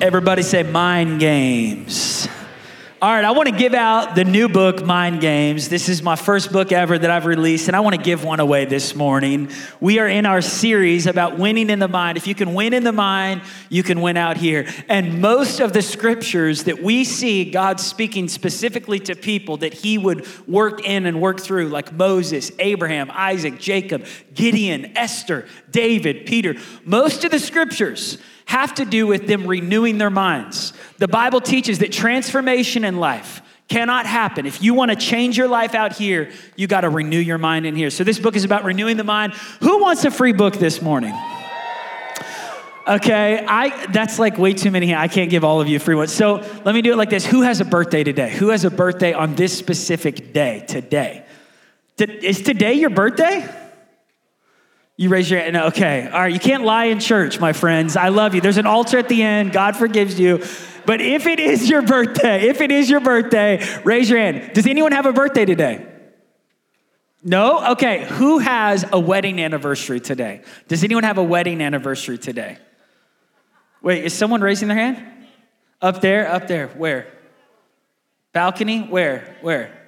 Everybody say mind games. All right, I want to give out the new book, Mind Games. This is my first book ever that I've released, and I want to give one away this morning. We are in our series about winning in the mind. If you can win in the mind, you can win out here. And most of the scriptures that we see God speaking specifically to people that He would work in and work through, like Moses, Abraham, Isaac, Jacob, Gideon, Esther, David, Peter, most of the scriptures have to do with them renewing their minds. The Bible teaches that transformation in life cannot happen. If you want to change your life out here, you got to renew your mind in here. So this book is about renewing the mind. Who wants a free book this morning? Okay, I that's like way too many. I can't give all of you free one. So let me do it like this. Who has a birthday today? Who has a birthday on this specific day today? Is today your birthday? You raise your hand. Okay. All right. You can't lie in church, my friends. I love you. There's an altar at the end. God forgives you. But if it is your birthday, if it is your birthday, raise your hand. Does anyone have a birthday today? No? Okay. Who has a wedding anniversary today? Does anyone have a wedding anniversary today? Wait, is someone raising their hand? Up there? Up there. Where? Balcony? Where? Where?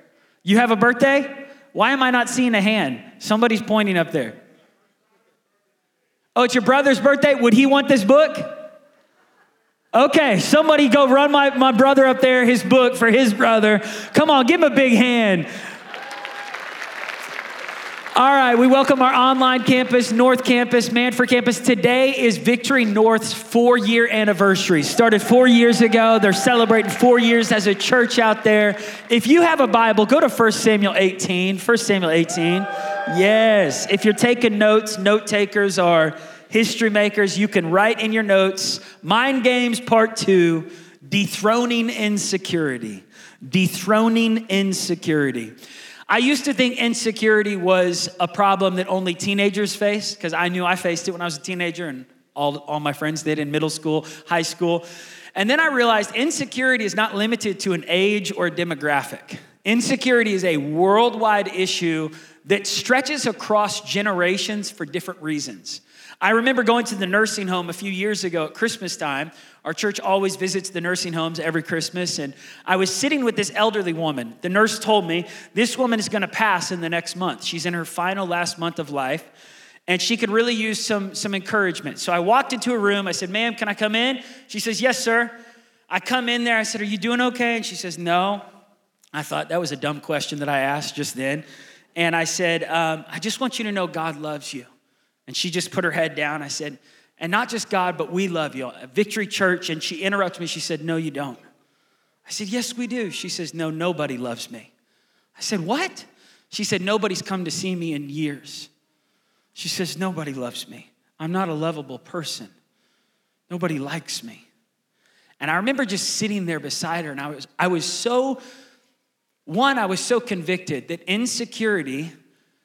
You have a birthday? Why am I not seeing a hand? Somebody's pointing up there. Oh, it's your brother's birthday? Would he want this book? Okay, somebody go run my, my brother up there his book for his brother. Come on, give him a big hand. All right, we welcome our online campus, North Campus, Mannford Campus. Today is Victory North's four year anniversary. Started four years ago. They're celebrating four years as a church out there. If you have a Bible, go to 1 Samuel 18. 1 Samuel 18. Yes. If you're taking notes, note takers are history makers. You can write in your notes Mind Games Part 2 Dethroning Insecurity. Dethroning Insecurity. I used to think insecurity was a problem that only teenagers face because I knew I faced it when I was a teenager and all, all my friends did in middle school, high school. And then I realized insecurity is not limited to an age or demographic. Insecurity is a worldwide issue that stretches across generations for different reasons. I remember going to the nursing home a few years ago at Christmas time. Our church always visits the nursing homes every Christmas. And I was sitting with this elderly woman. The nurse told me this woman is going to pass in the next month. She's in her final last month of life. And she could really use some, some encouragement. So I walked into a room. I said, Ma'am, can I come in? She says, Yes, sir. I come in there. I said, Are you doing okay? And she says, No. I thought that was a dumb question that I asked just then. And I said, um, I just want you to know God loves you. And she just put her head down. I said, and not just God, but we love you. Victory Church. And she interrupts me. She said, No, you don't. I said, Yes, we do. She says, No, nobody loves me. I said, What? She said, Nobody's come to see me in years. She says, Nobody loves me. I'm not a lovable person. Nobody likes me. And I remember just sitting there beside her, and I was, I was so, one, I was so convicted that insecurity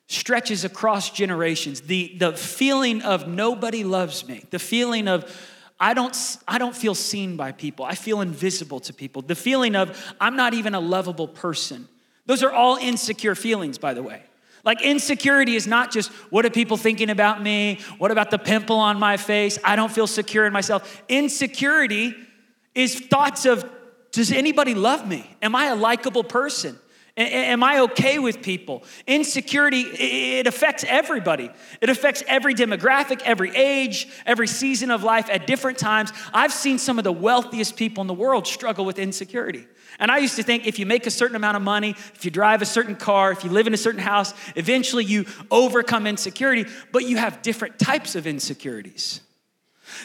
stretches across generations. The, the feeling of nobody loves me, the feeling of I don't, I don't feel seen by people, I feel invisible to people, the feeling of I'm not even a lovable person. Those are all insecure feelings, by the way. Like insecurity is not just what are people thinking about me? What about the pimple on my face? I don't feel secure in myself. Insecurity is thoughts of does anybody love me? Am I a likable person? Am I okay with people? Insecurity, it affects everybody. It affects every demographic, every age, every season of life at different times. I've seen some of the wealthiest people in the world struggle with insecurity. And I used to think if you make a certain amount of money, if you drive a certain car, if you live in a certain house, eventually you overcome insecurity, but you have different types of insecurities.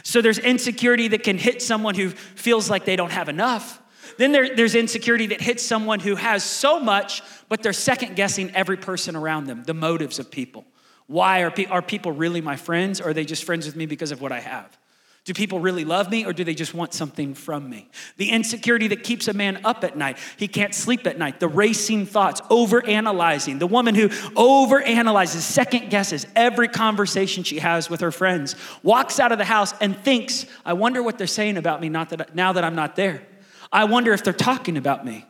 So there's insecurity that can hit someone who feels like they don't have enough. Then there, there's insecurity that hits someone who has so much, but they're second guessing every person around them, the motives of people. Why are, pe- are people really my friends, or are they just friends with me because of what I have? Do people really love me, or do they just want something from me? The insecurity that keeps a man up at night. He can't sleep at night. The racing thoughts, over analyzing. The woman who over analyzes, second guesses every conversation she has with her friends, walks out of the house and thinks, I wonder what they're saying about me not that, now that I'm not there. I wonder if they're talking about me.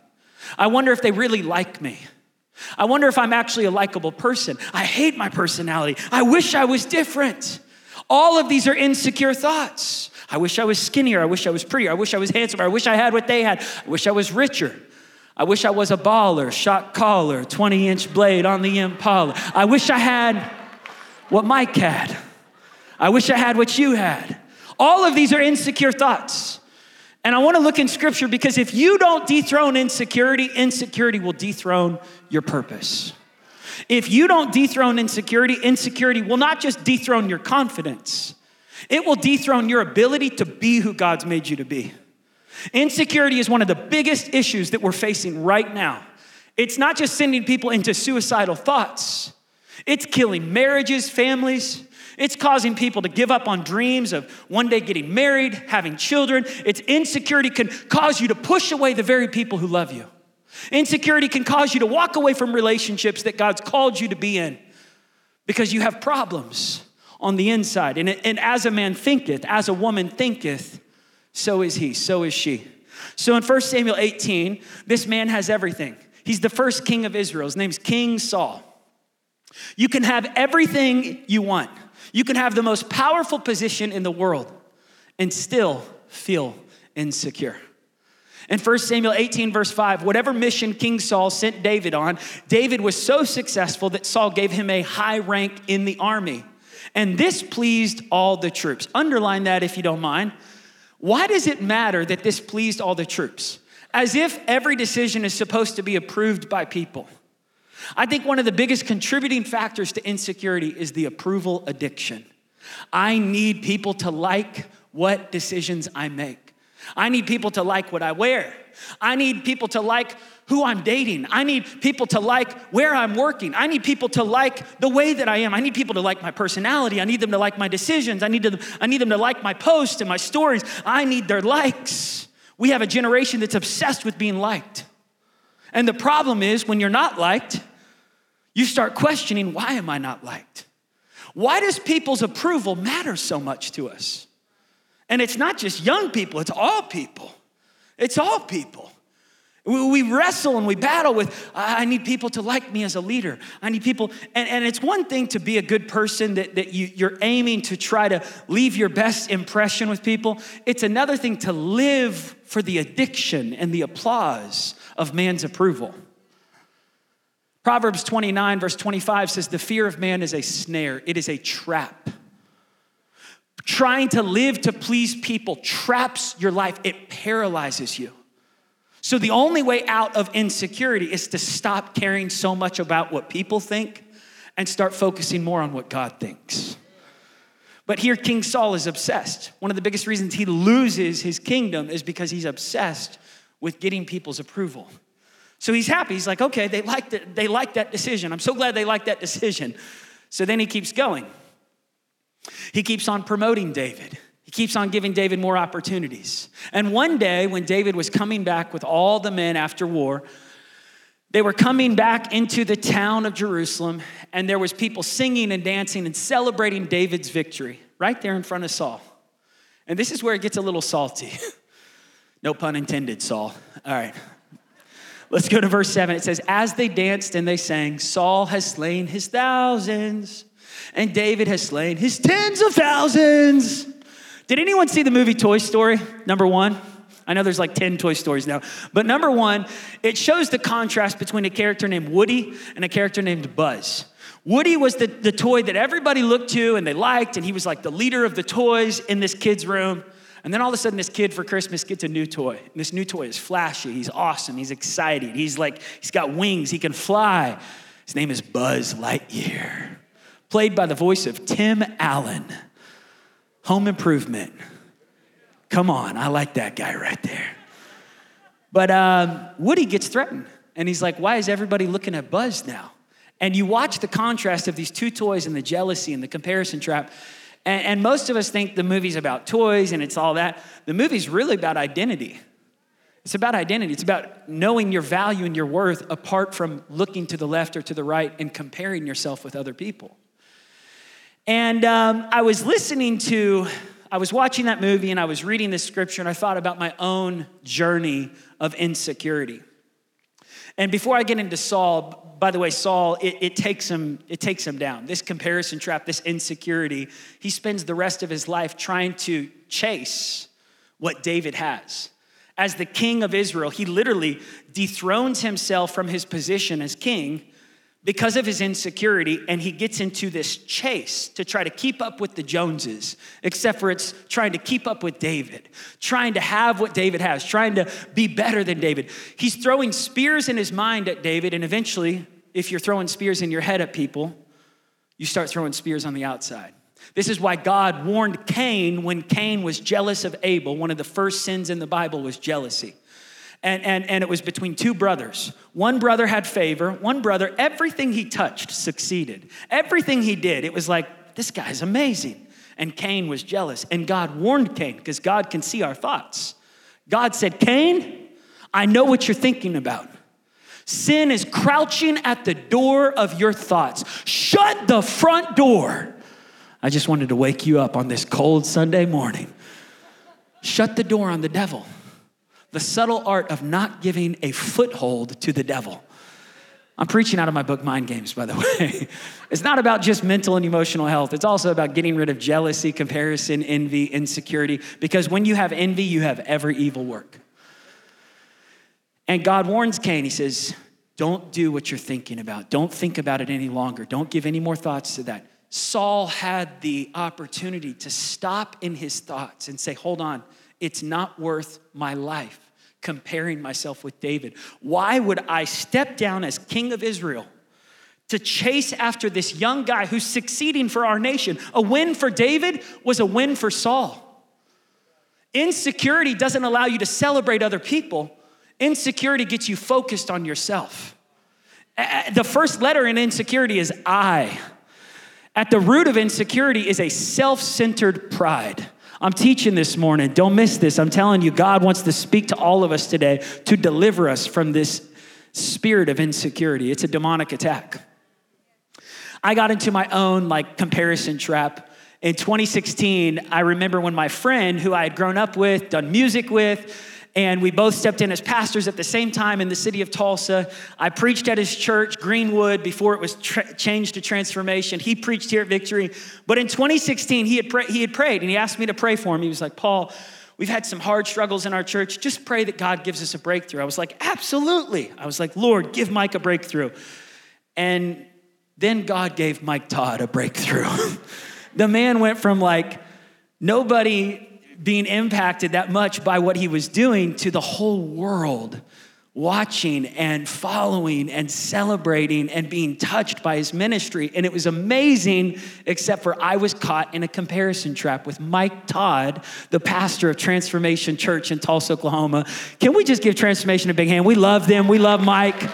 I wonder if they really like me. I wonder if I'm actually a likable person. I hate my personality. I wish I was different. All of these are insecure thoughts. I wish I was skinnier. I wish I was prettier. I wish I was handsomer. I wish I had what they had. I wish I was richer. I wish I was a baller, shot caller, 20 inch blade on the Impala. I wish I had what Mike had. I wish I had what you had. All of these are insecure thoughts. And I want to look in scripture because if you don't dethrone insecurity, insecurity will dethrone your purpose. If you don't dethrone insecurity, insecurity will not just dethrone your confidence, it will dethrone your ability to be who God's made you to be. Insecurity is one of the biggest issues that we're facing right now. It's not just sending people into suicidal thoughts, it's killing marriages, families. It's causing people to give up on dreams of one day getting married, having children. It's insecurity can cause you to push away the very people who love you. Insecurity can cause you to walk away from relationships that God's called you to be in because you have problems on the inside. And, and as a man thinketh, as a woman thinketh, so is he, so is she. So in 1 Samuel 18, this man has everything. He's the first king of Israel. His name's King Saul. You can have everything you want. You can have the most powerful position in the world and still feel insecure. In 1 Samuel 18, verse 5, whatever mission King Saul sent David on, David was so successful that Saul gave him a high rank in the army. And this pleased all the troops. Underline that if you don't mind. Why does it matter that this pleased all the troops? As if every decision is supposed to be approved by people. I think one of the biggest contributing factors to insecurity is the approval addiction. I need people to like what decisions I make. I need people to like what I wear. I need people to like who I'm dating. I need people to like where I'm working. I need people to like the way that I am. I need people to like my personality. I need them to like my decisions. I need, to, I need them to like my posts and my stories. I need their likes. We have a generation that's obsessed with being liked. And the problem is when you're not liked, you start questioning why am I not liked? Why does people's approval matter so much to us? And it's not just young people, it's all people. It's all people. We wrestle and we battle with, I need people to like me as a leader. I need people, and, and it's one thing to be a good person that, that you, you're aiming to try to leave your best impression with people. It's another thing to live for the addiction and the applause of man's approval. Proverbs 29, verse 25 says, The fear of man is a snare, it is a trap trying to live to please people traps your life, it paralyzes you. So, the only way out of insecurity is to stop caring so much about what people think and start focusing more on what God thinks. But here, King Saul is obsessed. One of the biggest reasons he loses his kingdom is because he's obsessed with getting people's approval. So he's happy. He's like, okay, they like, the, they like that decision. I'm so glad they like that decision. So then he keeps going. He keeps on promoting David. He keeps on giving David more opportunities. And one day, when David was coming back with all the men after war, they were coming back into the town of Jerusalem, and there was people singing and dancing and celebrating David's victory right there in front of Saul. And this is where it gets a little salty. no pun intended, Saul. All right. Let's go to verse 7. It says, As they danced and they sang, Saul has slain his thousands and David has slain his tens of thousands. Did anyone see the movie Toy Story, number one? I know there's like 10 Toy Stories now. But number one, it shows the contrast between a character named Woody and a character named Buzz. Woody was the, the toy that everybody looked to and they liked, and he was like the leader of the toys in this kid's room. And then all of a sudden, this kid for Christmas gets a new toy. And this new toy is flashy, he's awesome, he's excited, he's like, he's got wings, he can fly. His name is Buzz Lightyear played by the voice of Tim Allen. Home Improvement. Come on, I like that guy right there. But um, Woody gets threatened, and he's like, Why is everybody looking at Buzz now? And you watch the contrast of these two toys and the jealousy and the comparison trap. And, and most of us think the movie's about toys and it's all that. The movie's really about identity. It's about identity. It's about knowing your value and your worth apart from looking to the left or to the right and comparing yourself with other people. And um, I was listening to, I was watching that movie and I was reading this scripture and I thought about my own journey of insecurity. And before I get into Saul, by the way, Saul, it, it, takes him, it takes him down. This comparison trap, this insecurity, he spends the rest of his life trying to chase what David has. As the king of Israel, he literally dethrones himself from his position as king because of his insecurity, and he gets into this chase to try to keep up with the Joneses, except for it's trying to keep up with David, trying to have what David has, trying to be better than David. He's throwing spears in his mind at David, and eventually, if you're throwing spears in your head at people, you start throwing spears on the outside. This is why God warned Cain when Cain was jealous of Abel. One of the first sins in the Bible was jealousy and, and, and it was between two brothers. One brother had favor, one brother, everything he touched succeeded. Everything he did, it was like, this guy's amazing. And Cain was jealous, and God warned Cain because God can see our thoughts. God said, Cain, I know what you're thinking about. Sin is crouching at the door of your thoughts. Shut the front door. I just wanted to wake you up on this cold Sunday morning. Shut the door on the devil the subtle art of not giving a foothold to the devil. I'm preaching out of my book, Mind Games, by the way. it's not about just mental and emotional health. It's also about getting rid of jealousy, comparison, envy, insecurity, because when you have envy, you have every evil work. And God warns Cain, He says, Don't do what you're thinking about. Don't think about it any longer. Don't give any more thoughts to that. Saul had the opportunity to stop in his thoughts and say, Hold on, it's not worth my life comparing myself with David. Why would I step down as king of Israel to chase after this young guy who's succeeding for our nation? A win for David was a win for Saul. Insecurity doesn't allow you to celebrate other people, insecurity gets you focused on yourself. The first letter in insecurity is I. At the root of insecurity is a self centered pride. I'm teaching this morning. Don't miss this. I'm telling you, God wants to speak to all of us today to deliver us from this spirit of insecurity. It's a demonic attack. I got into my own like comparison trap. In 2016, I remember when my friend who I had grown up with, done music with, and we both stepped in as pastors at the same time in the city of Tulsa. I preached at his church, Greenwood, before it was tra- changed to Transformation. He preached here at Victory. But in 2016, he had, pra- he had prayed and he asked me to pray for him. He was like, Paul, we've had some hard struggles in our church. Just pray that God gives us a breakthrough. I was like, absolutely. I was like, Lord, give Mike a breakthrough. And then God gave Mike Todd a breakthrough. the man went from like, nobody being impacted that much by what he was doing to the whole world watching and following and celebrating and being touched by his ministry. And it was amazing, except for I was caught in a comparison trap with Mike Todd, the pastor of Transformation Church in Tulsa, Oklahoma. Can we just give Transformation a big hand? We love them, we love Mike.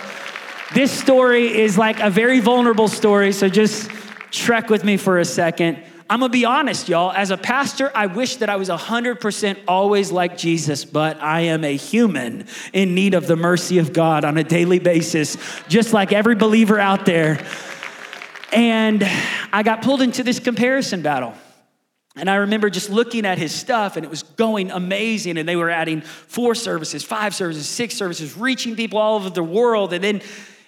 This story is like a very vulnerable story, so just trek with me for a second. I'm gonna be honest, y'all. As a pastor, I wish that I was 100% always like Jesus, but I am a human in need of the mercy of God on a daily basis, just like every believer out there. And I got pulled into this comparison battle. And I remember just looking at his stuff, and it was going amazing. And they were adding four services, five services, six services, reaching people all over the world. And then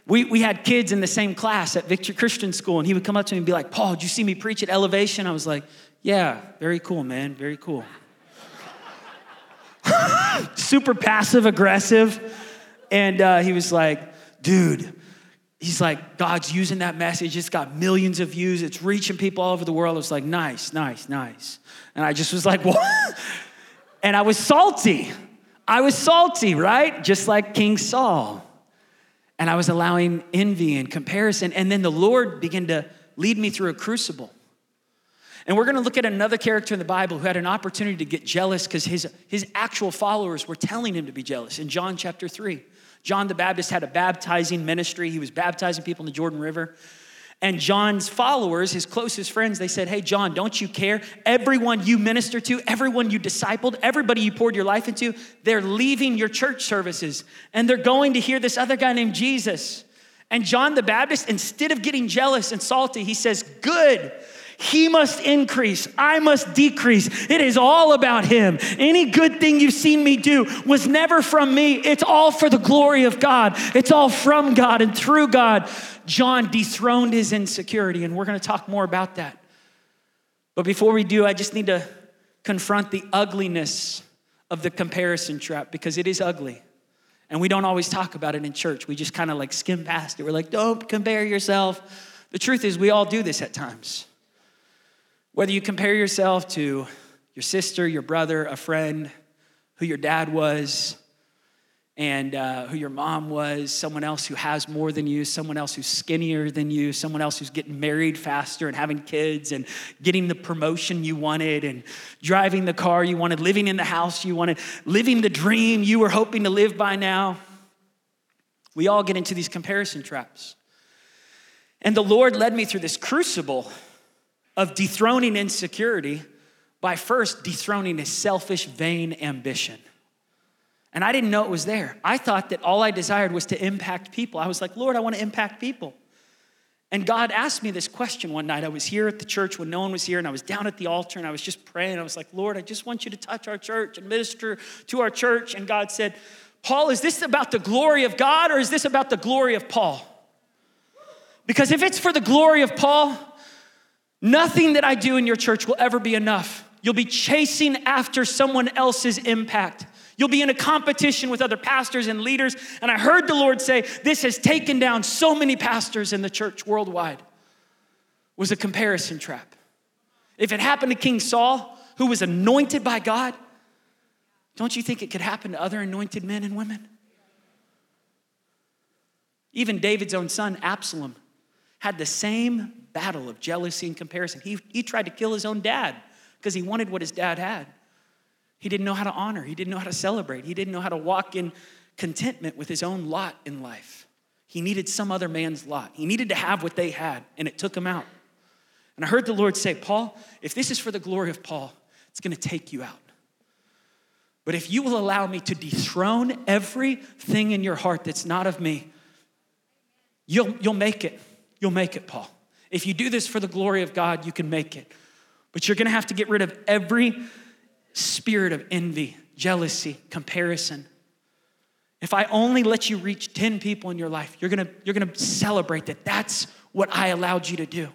we, we had kids in the same class at Victory Christian School, and he would come up to me and be like, Paul, did you see me preach at Elevation? I was like, Yeah, very cool, man, very cool. Super passive aggressive. And uh, he was like, Dude, he's like, God's using that message. It's got millions of views. It's reaching people all over the world. I was like, nice, nice, nice. And I just was like, what? And I was salty. I was salty, right? Just like King Saul and I was allowing envy and comparison. And then the Lord began to lead me through a crucible. And we're gonna look at another character in the Bible who had an opportunity to get jealous because his, his actual followers were telling him to be jealous. In John chapter 3, John the Baptist had a baptizing ministry. He was baptizing people in the Jordan River. And John's followers, his closest friends, they said, Hey, John, don't you care? Everyone you minister to, everyone you discipled, everybody you poured your life into, they're leaving your church services and they're going to hear this other guy named Jesus. And John the Baptist, instead of getting jealous and salty, he says, Good. He must increase, I must decrease. It is all about Him. Any good thing you've seen me do was never from me, it's all for the glory of God. It's all from God and through God. John dethroned his insecurity, and we're gonna talk more about that. But before we do, I just need to confront the ugliness of the comparison trap because it is ugly. And we don't always talk about it in church. We just kind of like skim past it. We're like, don't compare yourself. The truth is, we all do this at times. Whether you compare yourself to your sister, your brother, a friend, who your dad was, and uh, who your mom was, someone else who has more than you, someone else who's skinnier than you, someone else who's getting married faster and having kids and getting the promotion you wanted and driving the car you wanted, living in the house you wanted, living the dream you were hoping to live by now. We all get into these comparison traps. And the Lord led me through this crucible of dethroning insecurity by first dethroning a selfish, vain ambition. And I didn't know it was there. I thought that all I desired was to impact people. I was like, Lord, I want to impact people. And God asked me this question one night. I was here at the church when no one was here, and I was down at the altar and I was just praying. I was like, Lord, I just want you to touch our church and minister to our church. And God said, Paul, is this about the glory of God or is this about the glory of Paul? Because if it's for the glory of Paul, nothing that I do in your church will ever be enough. You'll be chasing after someone else's impact. You'll be in a competition with other pastors and leaders. And I heard the Lord say, This has taken down so many pastors in the church worldwide. Was a comparison trap. If it happened to King Saul, who was anointed by God, don't you think it could happen to other anointed men and women? Even David's own son, Absalom, had the same battle of jealousy and comparison. He, he tried to kill his own dad because he wanted what his dad had. He didn't know how to honor, he didn't know how to celebrate, he didn't know how to walk in contentment with his own lot in life. He needed some other man's lot. He needed to have what they had, and it took him out. And I heard the Lord say, Paul, if this is for the glory of Paul, it's gonna take you out. But if you will allow me to dethrone everything in your heart that's not of me, you'll, you'll make it. You'll make it, Paul. If you do this for the glory of God, you can make it. But you're gonna have to get rid of every spirit of envy, jealousy, comparison. If I only let you reach 10 people in your life, you're gonna, you're gonna celebrate that that's what I allowed you to do.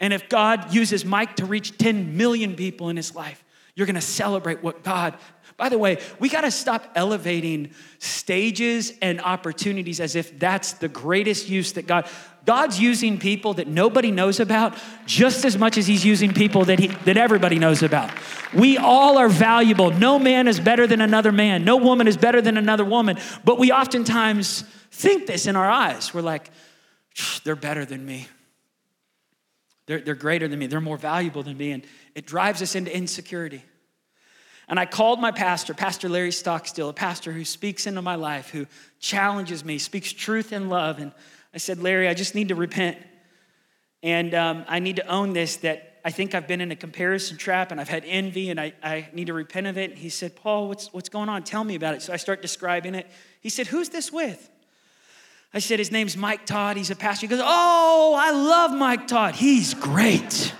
And if God uses Mike to reach 10 million people in his life, you're gonna celebrate what God. By the way, we gotta stop elevating stages and opportunities as if that's the greatest use that God. God's using people that nobody knows about just as much as He's using people that, he, that everybody knows about. We all are valuable. No man is better than another man, no woman is better than another woman. But we oftentimes think this in our eyes. We're like, they're better than me. They're, they're greater than me. They're more valuable than me. And it drives us into insecurity. And I called my pastor, Pastor Larry Stockstill, a pastor who speaks into my life, who challenges me, speaks truth and love. And I said, Larry, I just need to repent. And um, I need to own this that I think I've been in a comparison trap and I've had envy and I, I need to repent of it. He said, Paul, what's, what's going on? Tell me about it. So I start describing it. He said, Who's this with? I said, His name's Mike Todd. He's a pastor. He goes, Oh, I love Mike Todd. He's great.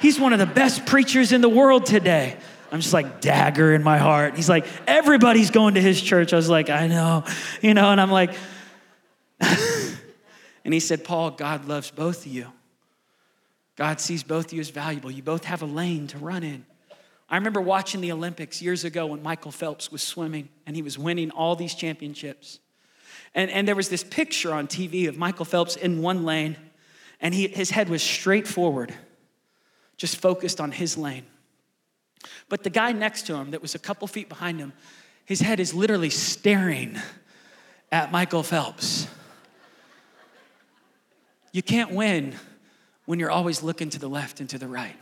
He's one of the best preachers in the world today. I'm just like dagger in my heart. He's like, everybody's going to his church. I was like, I know, you know, and I'm like, And he said, Paul, God loves both of you. God sees both of you as valuable. You both have a lane to run in. I remember watching the Olympics years ago when Michael Phelps was swimming and he was winning all these championships. And, and there was this picture on TV of Michael Phelps in one lane, and he, his head was straight forward, just focused on his lane. But the guy next to him, that was a couple feet behind him, his head is literally staring at Michael Phelps. You can't win when you're always looking to the left and to the right.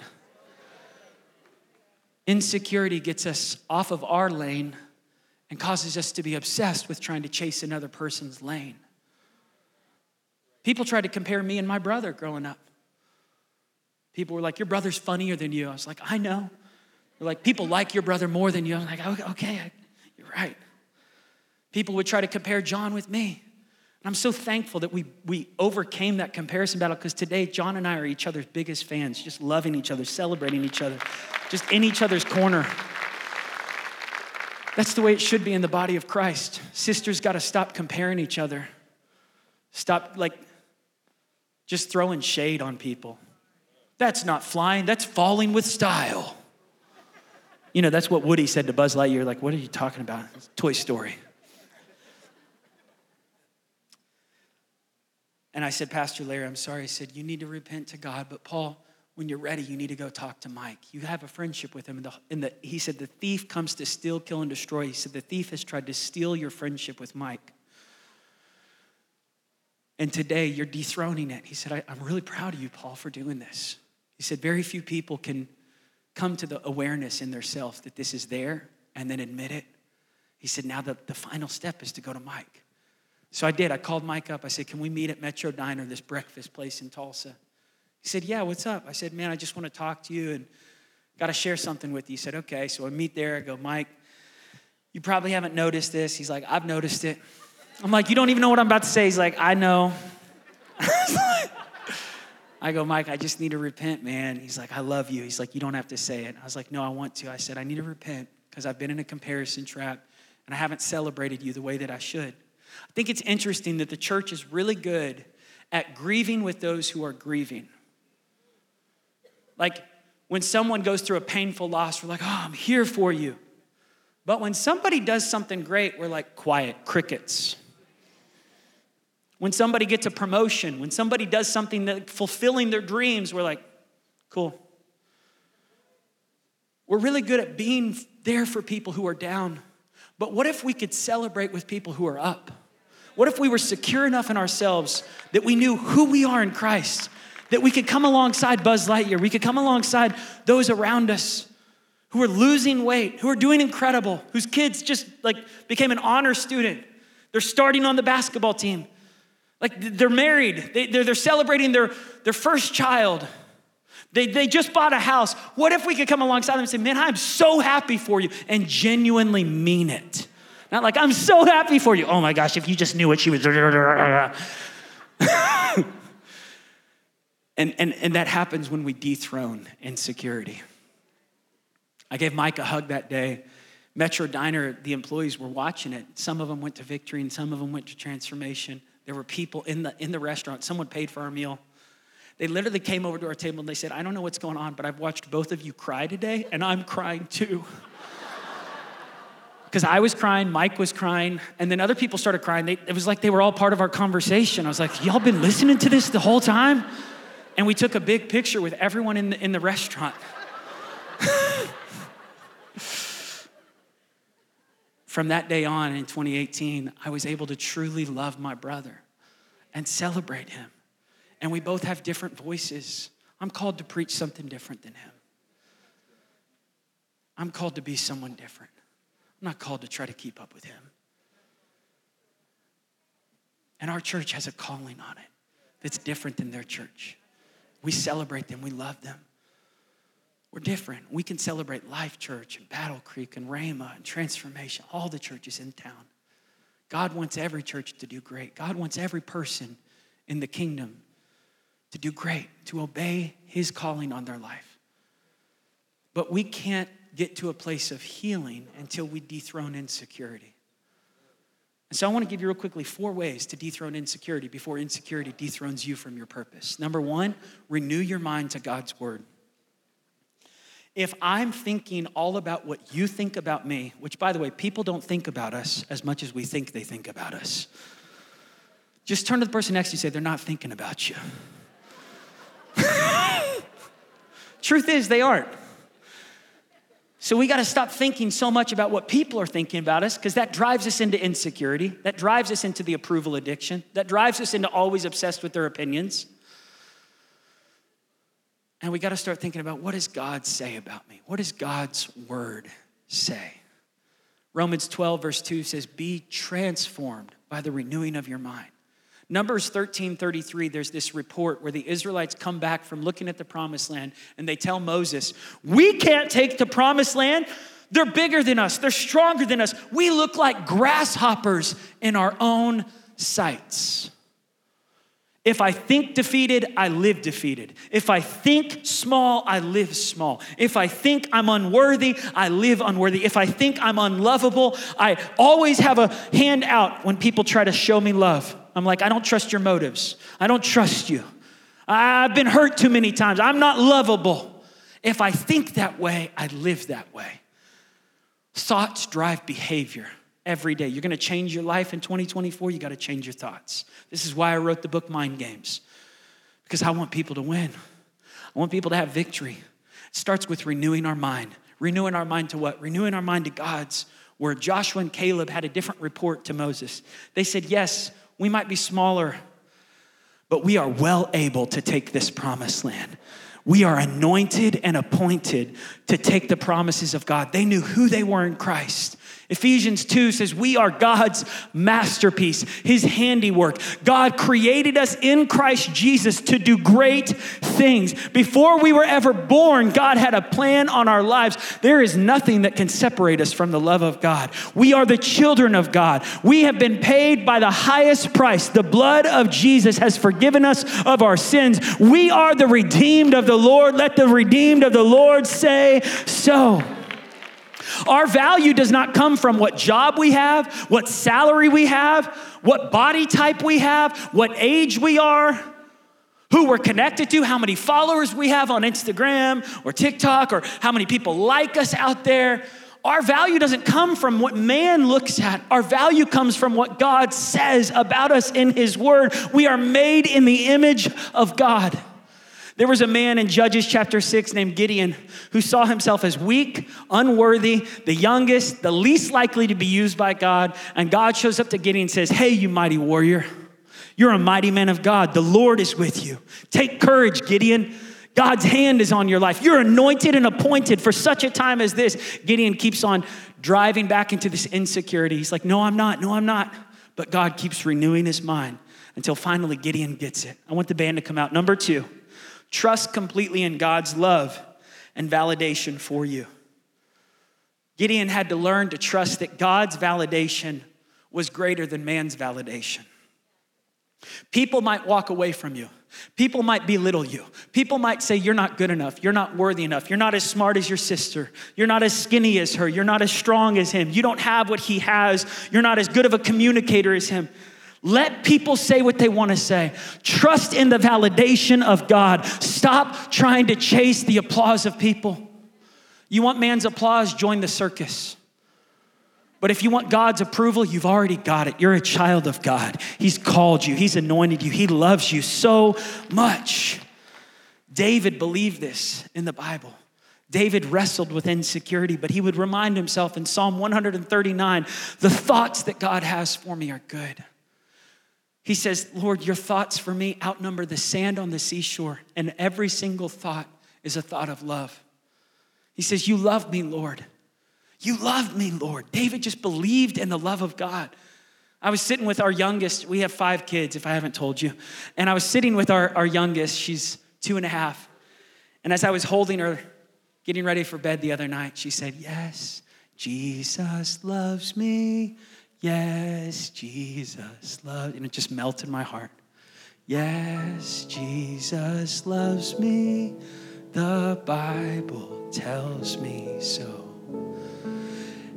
Insecurity gets us off of our lane and causes us to be obsessed with trying to chase another person's lane. People tried to compare me and my brother growing up. People were like, Your brother's funnier than you. I was like, I know. They're like, People like your brother more than you. I'm like, Okay, you're right. People would try to compare John with me. I'm so thankful that we, we overcame that comparison battle because today, John and I are each other's biggest fans, just loving each other, celebrating each other, just in each other's corner. That's the way it should be in the body of Christ. Sisters got to stop comparing each other. Stop, like, just throwing shade on people. That's not flying, that's falling with style. You know, that's what Woody said to Buzz Lightyear. Like, what are you talking about? It's Toy Story. And I said, Pastor Larry, I'm sorry. I said, You need to repent to God. But Paul, when you're ready, you need to go talk to Mike. You have a friendship with him. And, the, and the, he said, The thief comes to steal, kill, and destroy. He said, The thief has tried to steal your friendship with Mike. And today you're dethroning it. He said, I'm really proud of you, Paul, for doing this. He said, Very few people can come to the awareness in their self that this is there and then admit it. He said, Now the, the final step is to go to Mike. So I did. I called Mike up. I said, Can we meet at Metro Diner, this breakfast place in Tulsa? He said, Yeah, what's up? I said, Man, I just want to talk to you and got to share something with you. He said, Okay. So I meet there. I go, Mike, you probably haven't noticed this. He's like, I've noticed it. I'm like, You don't even know what I'm about to say. He's like, I know. I go, Mike, I just need to repent, man. He's like, I love you. He's like, You don't have to say it. I was like, No, I want to. I said, I need to repent because I've been in a comparison trap and I haven't celebrated you the way that I should. I think it's interesting that the church is really good at grieving with those who are grieving. Like when someone goes through a painful loss, we're like, oh, I'm here for you. But when somebody does something great, we're like, quiet, crickets. When somebody gets a promotion, when somebody does something that fulfilling their dreams, we're like, cool. We're really good at being there for people who are down. But what if we could celebrate with people who are up? What if we were secure enough in ourselves that we knew who we are in Christ? That we could come alongside Buzz Lightyear, we could come alongside those around us who are losing weight, who are doing incredible, whose kids just like became an honor student. They're starting on the basketball team. Like they're married, they, are they're celebrating their, their first child. They, they just bought a house. What if we could come alongside them and say, Man, I'm so happy for you, and genuinely mean it? Not like, I'm so happy for you. Oh my gosh, if you just knew what she was. and, and, and that happens when we dethrone insecurity. I gave Mike a hug that day. Metro Diner, the employees were watching it. Some of them went to victory and some of them went to transformation. There were people in the, in the restaurant. Someone paid for our meal. They literally came over to our table and they said, I don't know what's going on, but I've watched both of you cry today, and I'm crying too because I was crying, Mike was crying, and then other people started crying. They, it was like they were all part of our conversation. I was like, y'all been listening to this the whole time? And we took a big picture with everyone in the, in the restaurant. From that day on in 2018, I was able to truly love my brother and celebrate him. And we both have different voices. I'm called to preach something different than him. I'm called to be someone different. I'm not called to try to keep up with him. And our church has a calling on it that's different than their church. We celebrate them, we love them. We're different. We can celebrate Life Church and Battle Creek and Rhema and Transformation, all the churches in town. God wants every church to do great. God wants every person in the kingdom to do great, to obey his calling on their life. But we can't get to a place of healing until we dethrone insecurity. And so I want to give you real quickly four ways to dethrone insecurity before insecurity dethrones you from your purpose. Number one, renew your mind to God's word. If I'm thinking all about what you think about me, which by the way, people don't think about us as much as we think they think about us. Just turn to the person next to you and say, they're not thinking about you. Truth is, they aren't. So we got to stop thinking so much about what people are thinking about us because that drives us into insecurity. That drives us into the approval addiction. That drives us into always obsessed with their opinions. And we got to start thinking about what does God say about me? What does God's word say? Romans 12, verse 2 says, Be transformed by the renewing of your mind. Numbers 13 33, there's this report where the Israelites come back from looking at the promised land and they tell Moses, We can't take the promised land. They're bigger than us, they're stronger than us. We look like grasshoppers in our own sights. If I think defeated, I live defeated. If I think small, I live small. If I think I'm unworthy, I live unworthy. If I think I'm unlovable, I always have a hand out when people try to show me love. I'm like, I don't trust your motives. I don't trust you. I've been hurt too many times. I'm not lovable. If I think that way, I live that way. Thoughts drive behavior every day. You're gonna change your life in 2024, you gotta change your thoughts. This is why I wrote the book Mind Games, because I want people to win. I want people to have victory. It starts with renewing our mind. Renewing our mind to what? Renewing our mind to God's word. Joshua and Caleb had a different report to Moses. They said, Yes, we might be smaller, but we are well able to take this promised land. We are anointed and appointed to take the promises of God. They knew who they were in Christ. Ephesians 2 says, We are God's masterpiece, His handiwork. God created us in Christ Jesus to do great things. Before we were ever born, God had a plan on our lives. There is nothing that can separate us from the love of God. We are the children of God. We have been paid by the highest price. The blood of Jesus has forgiven us of our sins. We are the redeemed of the Lord. Let the redeemed of the Lord say so. Our value does not come from what job we have, what salary we have, what body type we have, what age we are, who we're connected to, how many followers we have on Instagram or TikTok, or how many people like us out there. Our value doesn't come from what man looks at. Our value comes from what God says about us in His Word. We are made in the image of God. There was a man in Judges chapter 6 named Gideon who saw himself as weak, unworthy, the youngest, the least likely to be used by God. And God shows up to Gideon and says, Hey, you mighty warrior, you're a mighty man of God. The Lord is with you. Take courage, Gideon. God's hand is on your life. You're anointed and appointed for such a time as this. Gideon keeps on driving back into this insecurity. He's like, No, I'm not. No, I'm not. But God keeps renewing his mind until finally Gideon gets it. I want the band to come out. Number two. Trust completely in God's love and validation for you. Gideon had to learn to trust that God's validation was greater than man's validation. People might walk away from you. People might belittle you. People might say, You're not good enough. You're not worthy enough. You're not as smart as your sister. You're not as skinny as her. You're not as strong as him. You don't have what he has. You're not as good of a communicator as him. Let people say what they want to say. Trust in the validation of God. Stop trying to chase the applause of people. You want man's applause? Join the circus. But if you want God's approval, you've already got it. You're a child of God. He's called you, He's anointed you, He loves you so much. David believed this in the Bible. David wrestled with insecurity, but he would remind himself in Psalm 139 the thoughts that God has for me are good. He says, Lord, your thoughts for me outnumber the sand on the seashore, and every single thought is a thought of love. He says, You love me, Lord. You love me, Lord. David just believed in the love of God. I was sitting with our youngest, we have five kids, if I haven't told you. And I was sitting with our, our youngest, she's two and a half. And as I was holding her, getting ready for bed the other night, she said, Yes, Jesus loves me. Yes, Jesus loves, and it just melted my heart. Yes, Jesus loves me. The Bible tells me so.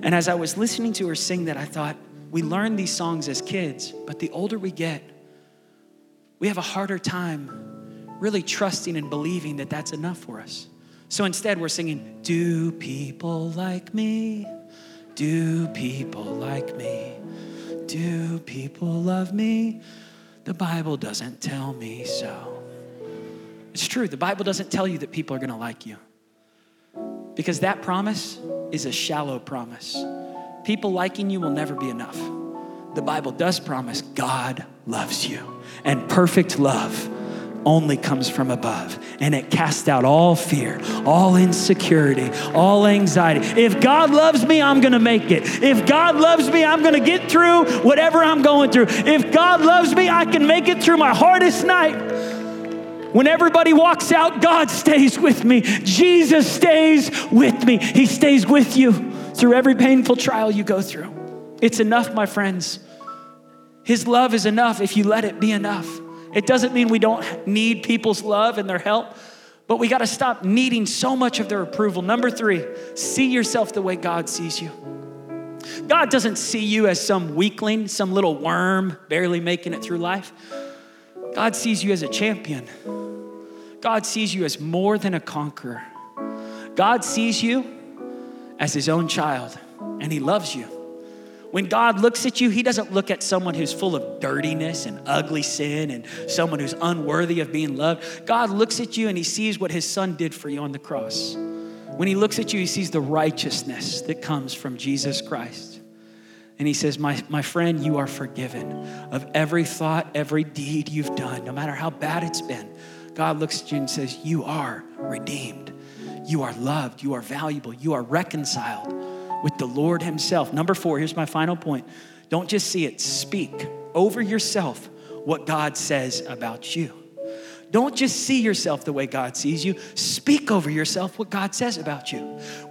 And as I was listening to her sing that, I thought, we learn these songs as kids, but the older we get, we have a harder time really trusting and believing that that's enough for us. So instead, we're singing, Do people like me? Do people like me? Do people love me? The Bible doesn't tell me so. It's true, the Bible doesn't tell you that people are gonna like you. Because that promise is a shallow promise. People liking you will never be enough. The Bible does promise God loves you, and perfect love only comes from above. And it casts out all fear, all insecurity, all anxiety. If God loves me, I'm gonna make it. If God loves me, I'm gonna get through whatever I'm going through. If God loves me, I can make it through my hardest night. When everybody walks out, God stays with me. Jesus stays with me. He stays with you through every painful trial you go through. It's enough, my friends. His love is enough if you let it be enough. It doesn't mean we don't need people's love and their help, but we got to stop needing so much of their approval. Number three, see yourself the way God sees you. God doesn't see you as some weakling, some little worm barely making it through life. God sees you as a champion. God sees you as more than a conqueror. God sees you as his own child, and he loves you. When God looks at you, He doesn't look at someone who's full of dirtiness and ugly sin and someone who's unworthy of being loved. God looks at you and He sees what His Son did for you on the cross. When He looks at you, He sees the righteousness that comes from Jesus Christ. And He says, My, my friend, you are forgiven of every thought, every deed you've done, no matter how bad it's been. God looks at you and says, You are redeemed. You are loved. You are valuable. You are reconciled with the Lord Himself. Number four, here's my final point. Don't just see it, speak over yourself what God says about you. Don't just see yourself the way God sees you, speak over yourself what God says about you.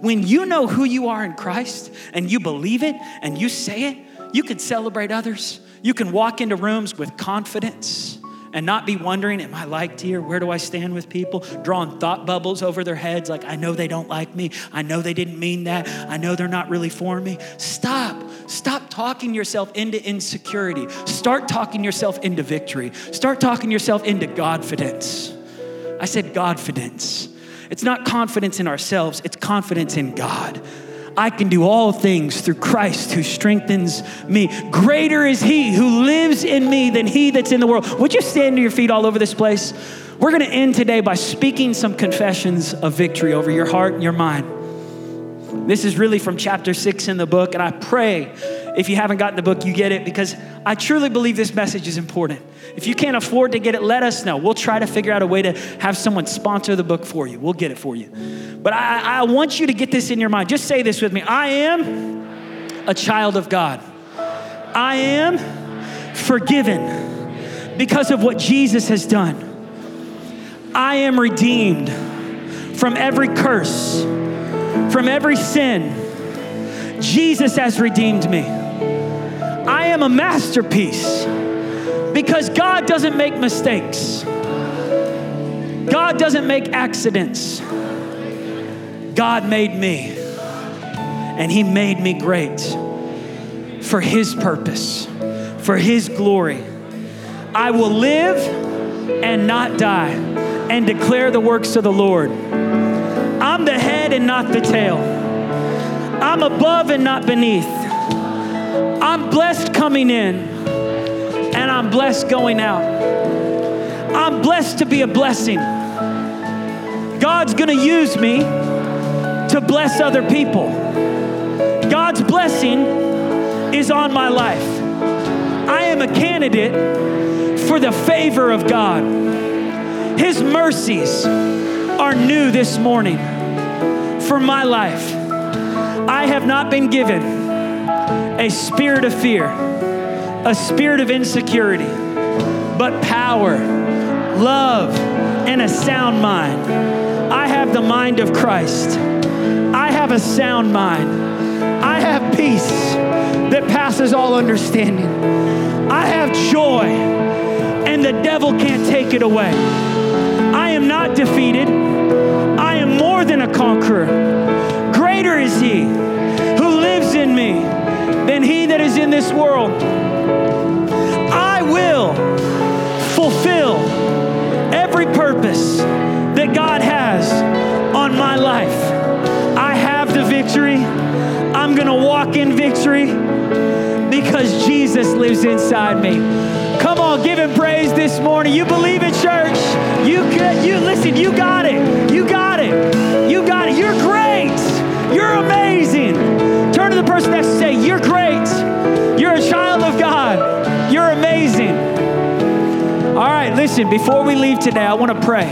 When you know who you are in Christ and you believe it and you say it, you can celebrate others. You can walk into rooms with confidence and not be wondering, am I liked here? Where do I stand with people? Drawing thought bubbles over their heads like, I know they don't like me. I know they didn't mean that. I know they're not really for me. Stop. Stop talking yourself into insecurity. Start talking yourself into victory. Start talking yourself into Godfidence. I said Godfidence. It's not confidence in ourselves, it's confidence in God. I can do all things through Christ who strengthens me. Greater is he who lives in me than he that's in the world. Would you stand to your feet all over this place? We're going to end today by speaking some confessions of victory over your heart and your mind. This is really from chapter six in the book, and I pray if you haven't gotten the book, you get it because I truly believe this message is important. If you can't afford to get it, let us know. We'll try to figure out a way to have someone sponsor the book for you. We'll get it for you. But I, I want you to get this in your mind. Just say this with me I am a child of God. I am forgiven because of what Jesus has done. I am redeemed from every curse, from every sin. Jesus has redeemed me. Am a masterpiece because God doesn't make mistakes. God doesn't make accidents. God made me, and He made me great for His purpose, for His glory. I will live and not die and declare the works of the Lord. I'm the head and not the tail. I'm above and not beneath. I'm blessed coming in and I'm blessed going out. I'm blessed to be a blessing. God's gonna use me to bless other people. God's blessing is on my life. I am a candidate for the favor of God. His mercies are new this morning for my life. I have not been given a spirit of fear, a spirit of insecurity, but power, love, and a sound mind. I have the mind of Christ. I have a sound mind. I have peace that passes all understanding. I have joy, and the devil can't take it away. I am not defeated. I am more than a conqueror. Greater is he who lives in me than he that is in this world. I will fulfill every purpose that God has on my life. I have the victory. I'm going to walk in victory because Jesus lives inside me. Come on, give him praise this morning. You believe it, church. You you listen, you got it. You got it. You got it. You're great. You're amazing. Turn to the person next to say, You're listen, before we leave today, I want to pray.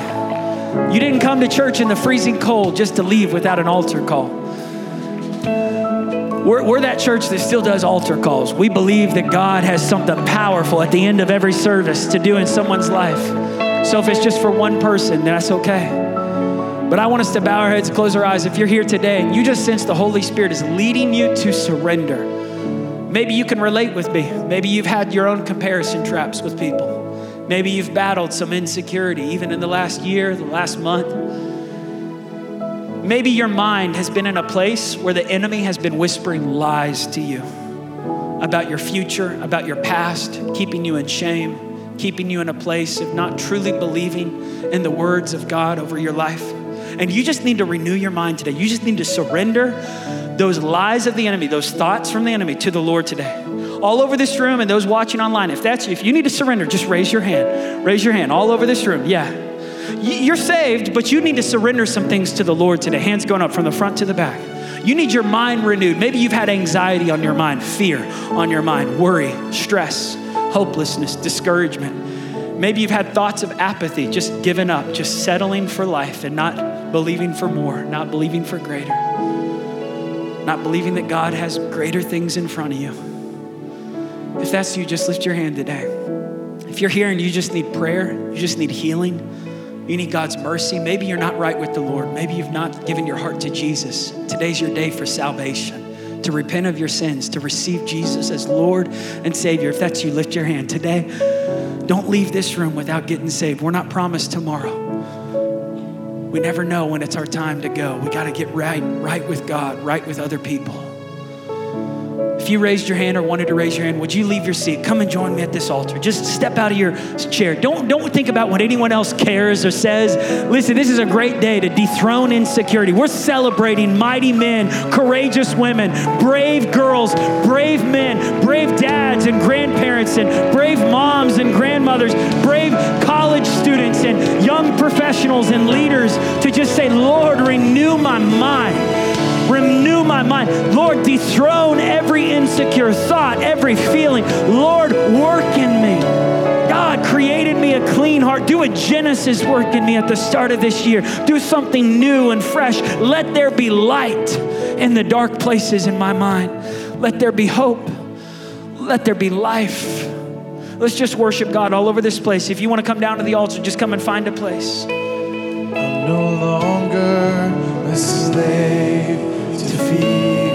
You didn't come to church in the freezing cold just to leave without an altar call. We're, we're, that church that still does altar calls. We believe that God has something powerful at the end of every service to do in someone's life. So if it's just for one person, that's okay. But I want us to bow our heads, close our eyes. If you're here today and you just sense the Holy Spirit is leading you to surrender, Maybe you can relate with me. Maybe you've had your own comparison traps with people. Maybe you've battled some insecurity, even in the last year, the last month. Maybe your mind has been in a place where the enemy has been whispering lies to you about your future, about your past, keeping you in shame, keeping you in a place of not truly believing in the words of God over your life. And you just need to renew your mind today. You just need to surrender those lies of the enemy, those thoughts from the enemy to the Lord today. All over this room and those watching online, if that's you, if you need to surrender, just raise your hand. Raise your hand all over this room. Yeah. You're saved, but you need to surrender some things to the Lord today. Hands going up from the front to the back. You need your mind renewed. Maybe you've had anxiety on your mind, fear on your mind, worry, stress, hopelessness, discouragement. Maybe you've had thoughts of apathy, just giving up, just settling for life and not believing for more, not believing for greater, not believing that God has greater things in front of you. If that's you, just lift your hand today. If you're here and you just need prayer, you just need healing, you need God's mercy. Maybe you're not right with the Lord. Maybe you've not given your heart to Jesus. Today's your day for salvation, to repent of your sins, to receive Jesus as Lord and Savior. If that's you, lift your hand. Today, don't leave this room without getting saved. We're not promised tomorrow. We never know when it's our time to go. We got to get right, right with God, right with other people. If you raised your hand or wanted to raise your hand, would you leave your seat? Come and join me at this altar. Just step out of your chair. Don't, don't think about what anyone else cares or says. Listen, this is a great day to dethrone insecurity. We're celebrating mighty men, courageous women, brave girls, brave men, brave dads and grandparents, and brave moms and grandmothers, brave college students and young professionals and leaders to just say, Lord, renew my mind. Renew my mind. Lord, dethrone every insecure thought, every feeling. Lord, work in me. God created me a clean heart. Do a Genesis work in me at the start of this year. Do something new and fresh. Let there be light in the dark places in my mind. Let there be hope. Let there be life. Let's just worship God all over this place. If you want to come down to the altar, just come and find a place. I'm no longer a slave to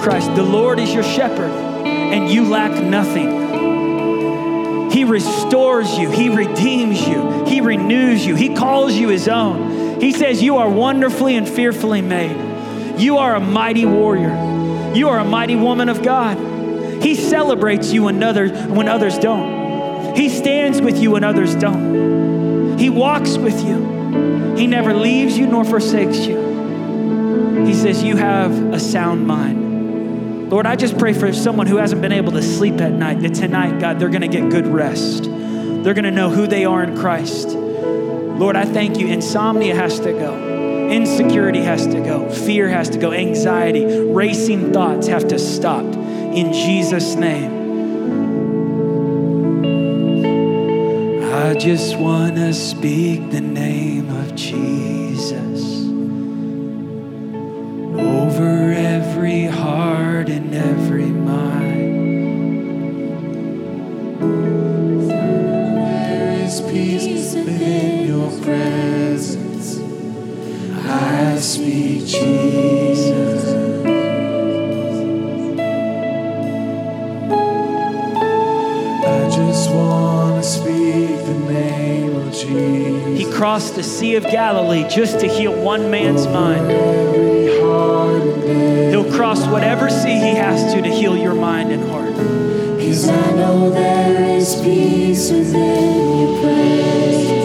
Christ. The Lord is your shepherd, and you lack nothing. He restores you, He redeems you, He renews you, He calls you His own. He says, You are wonderfully and fearfully made. You are a mighty warrior, you are a mighty woman of God. He celebrates you when others, when others don't. He stands with you when others don't. He walks with you. He never leaves you nor forsakes you. He says, You have a sound mind. Lord, I just pray for someone who hasn't been able to sleep at night, that tonight, God, they're going to get good rest. They're going to know who they are in Christ. Lord, I thank you. Insomnia has to go. Insecurity has to go. Fear has to go. Anxiety, racing thoughts have to stop. In Jesus' name. I just want to speak the name speak Jesus. I just want to speak the name of Jesus. He crossed the Sea of Galilee just to heal one man's mind. Every heart and every He'll cross whatever sea he has to to heal your mind and heart. Cause I know there is peace within your presence.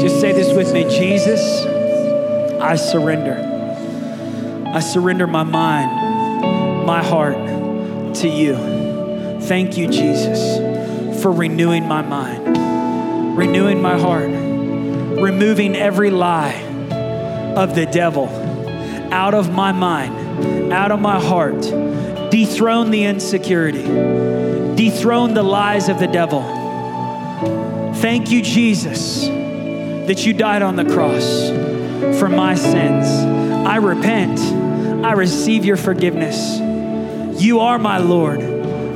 Just say this with me Jesus, I surrender. I surrender my mind, my heart to you. Thank you, Jesus, for renewing my mind, renewing my heart, removing every lie of the devil out of my mind, out of my heart. Dethrone the insecurity, dethrone the lies of the devil. Thank you, Jesus, that you died on the cross for my sins. I repent. I receive your forgiveness. You are my Lord,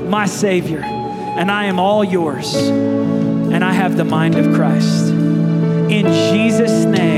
my Savior, and I am all yours. And I have the mind of Christ. In Jesus' name,